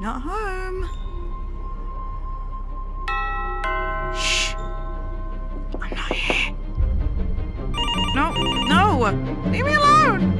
Not home. Shh. I'm not here. No, no! Leave me alone!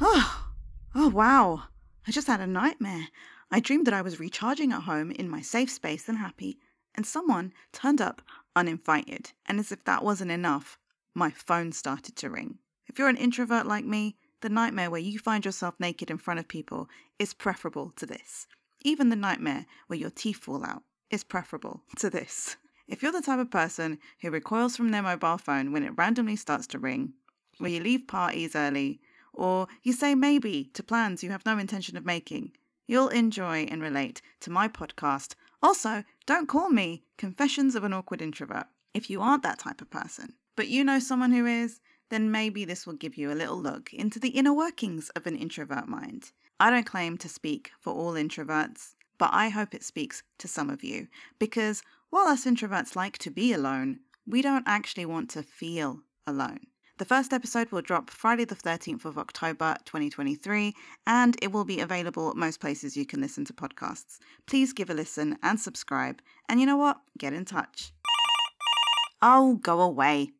Oh, oh wow. I just had a nightmare. I dreamed that I was recharging at home in my safe space and happy, and someone turned up uninvited. And as if that wasn't enough, my phone started to ring. If you're an introvert like me, the nightmare where you find yourself naked in front of people is preferable to this. Even the nightmare where your teeth fall out is preferable to this. If you're the type of person who recoils from their mobile phone when it randomly starts to ring, where you leave parties early, or you say maybe to plans you have no intention of making, you'll enjoy and relate to my podcast. Also, don't call me Confessions of an Awkward Introvert if you aren't that type of person. But you know someone who is, then maybe this will give you a little look into the inner workings of an introvert mind. I don't claim to speak for all introverts, but I hope it speaks to some of you because while us introverts like to be alone, we don't actually want to feel alone. The first episode will drop Friday, the 13th of October 2023, and it will be available at most places you can listen to podcasts. Please give a listen and subscribe. And you know what? Get in touch. Oh, go away.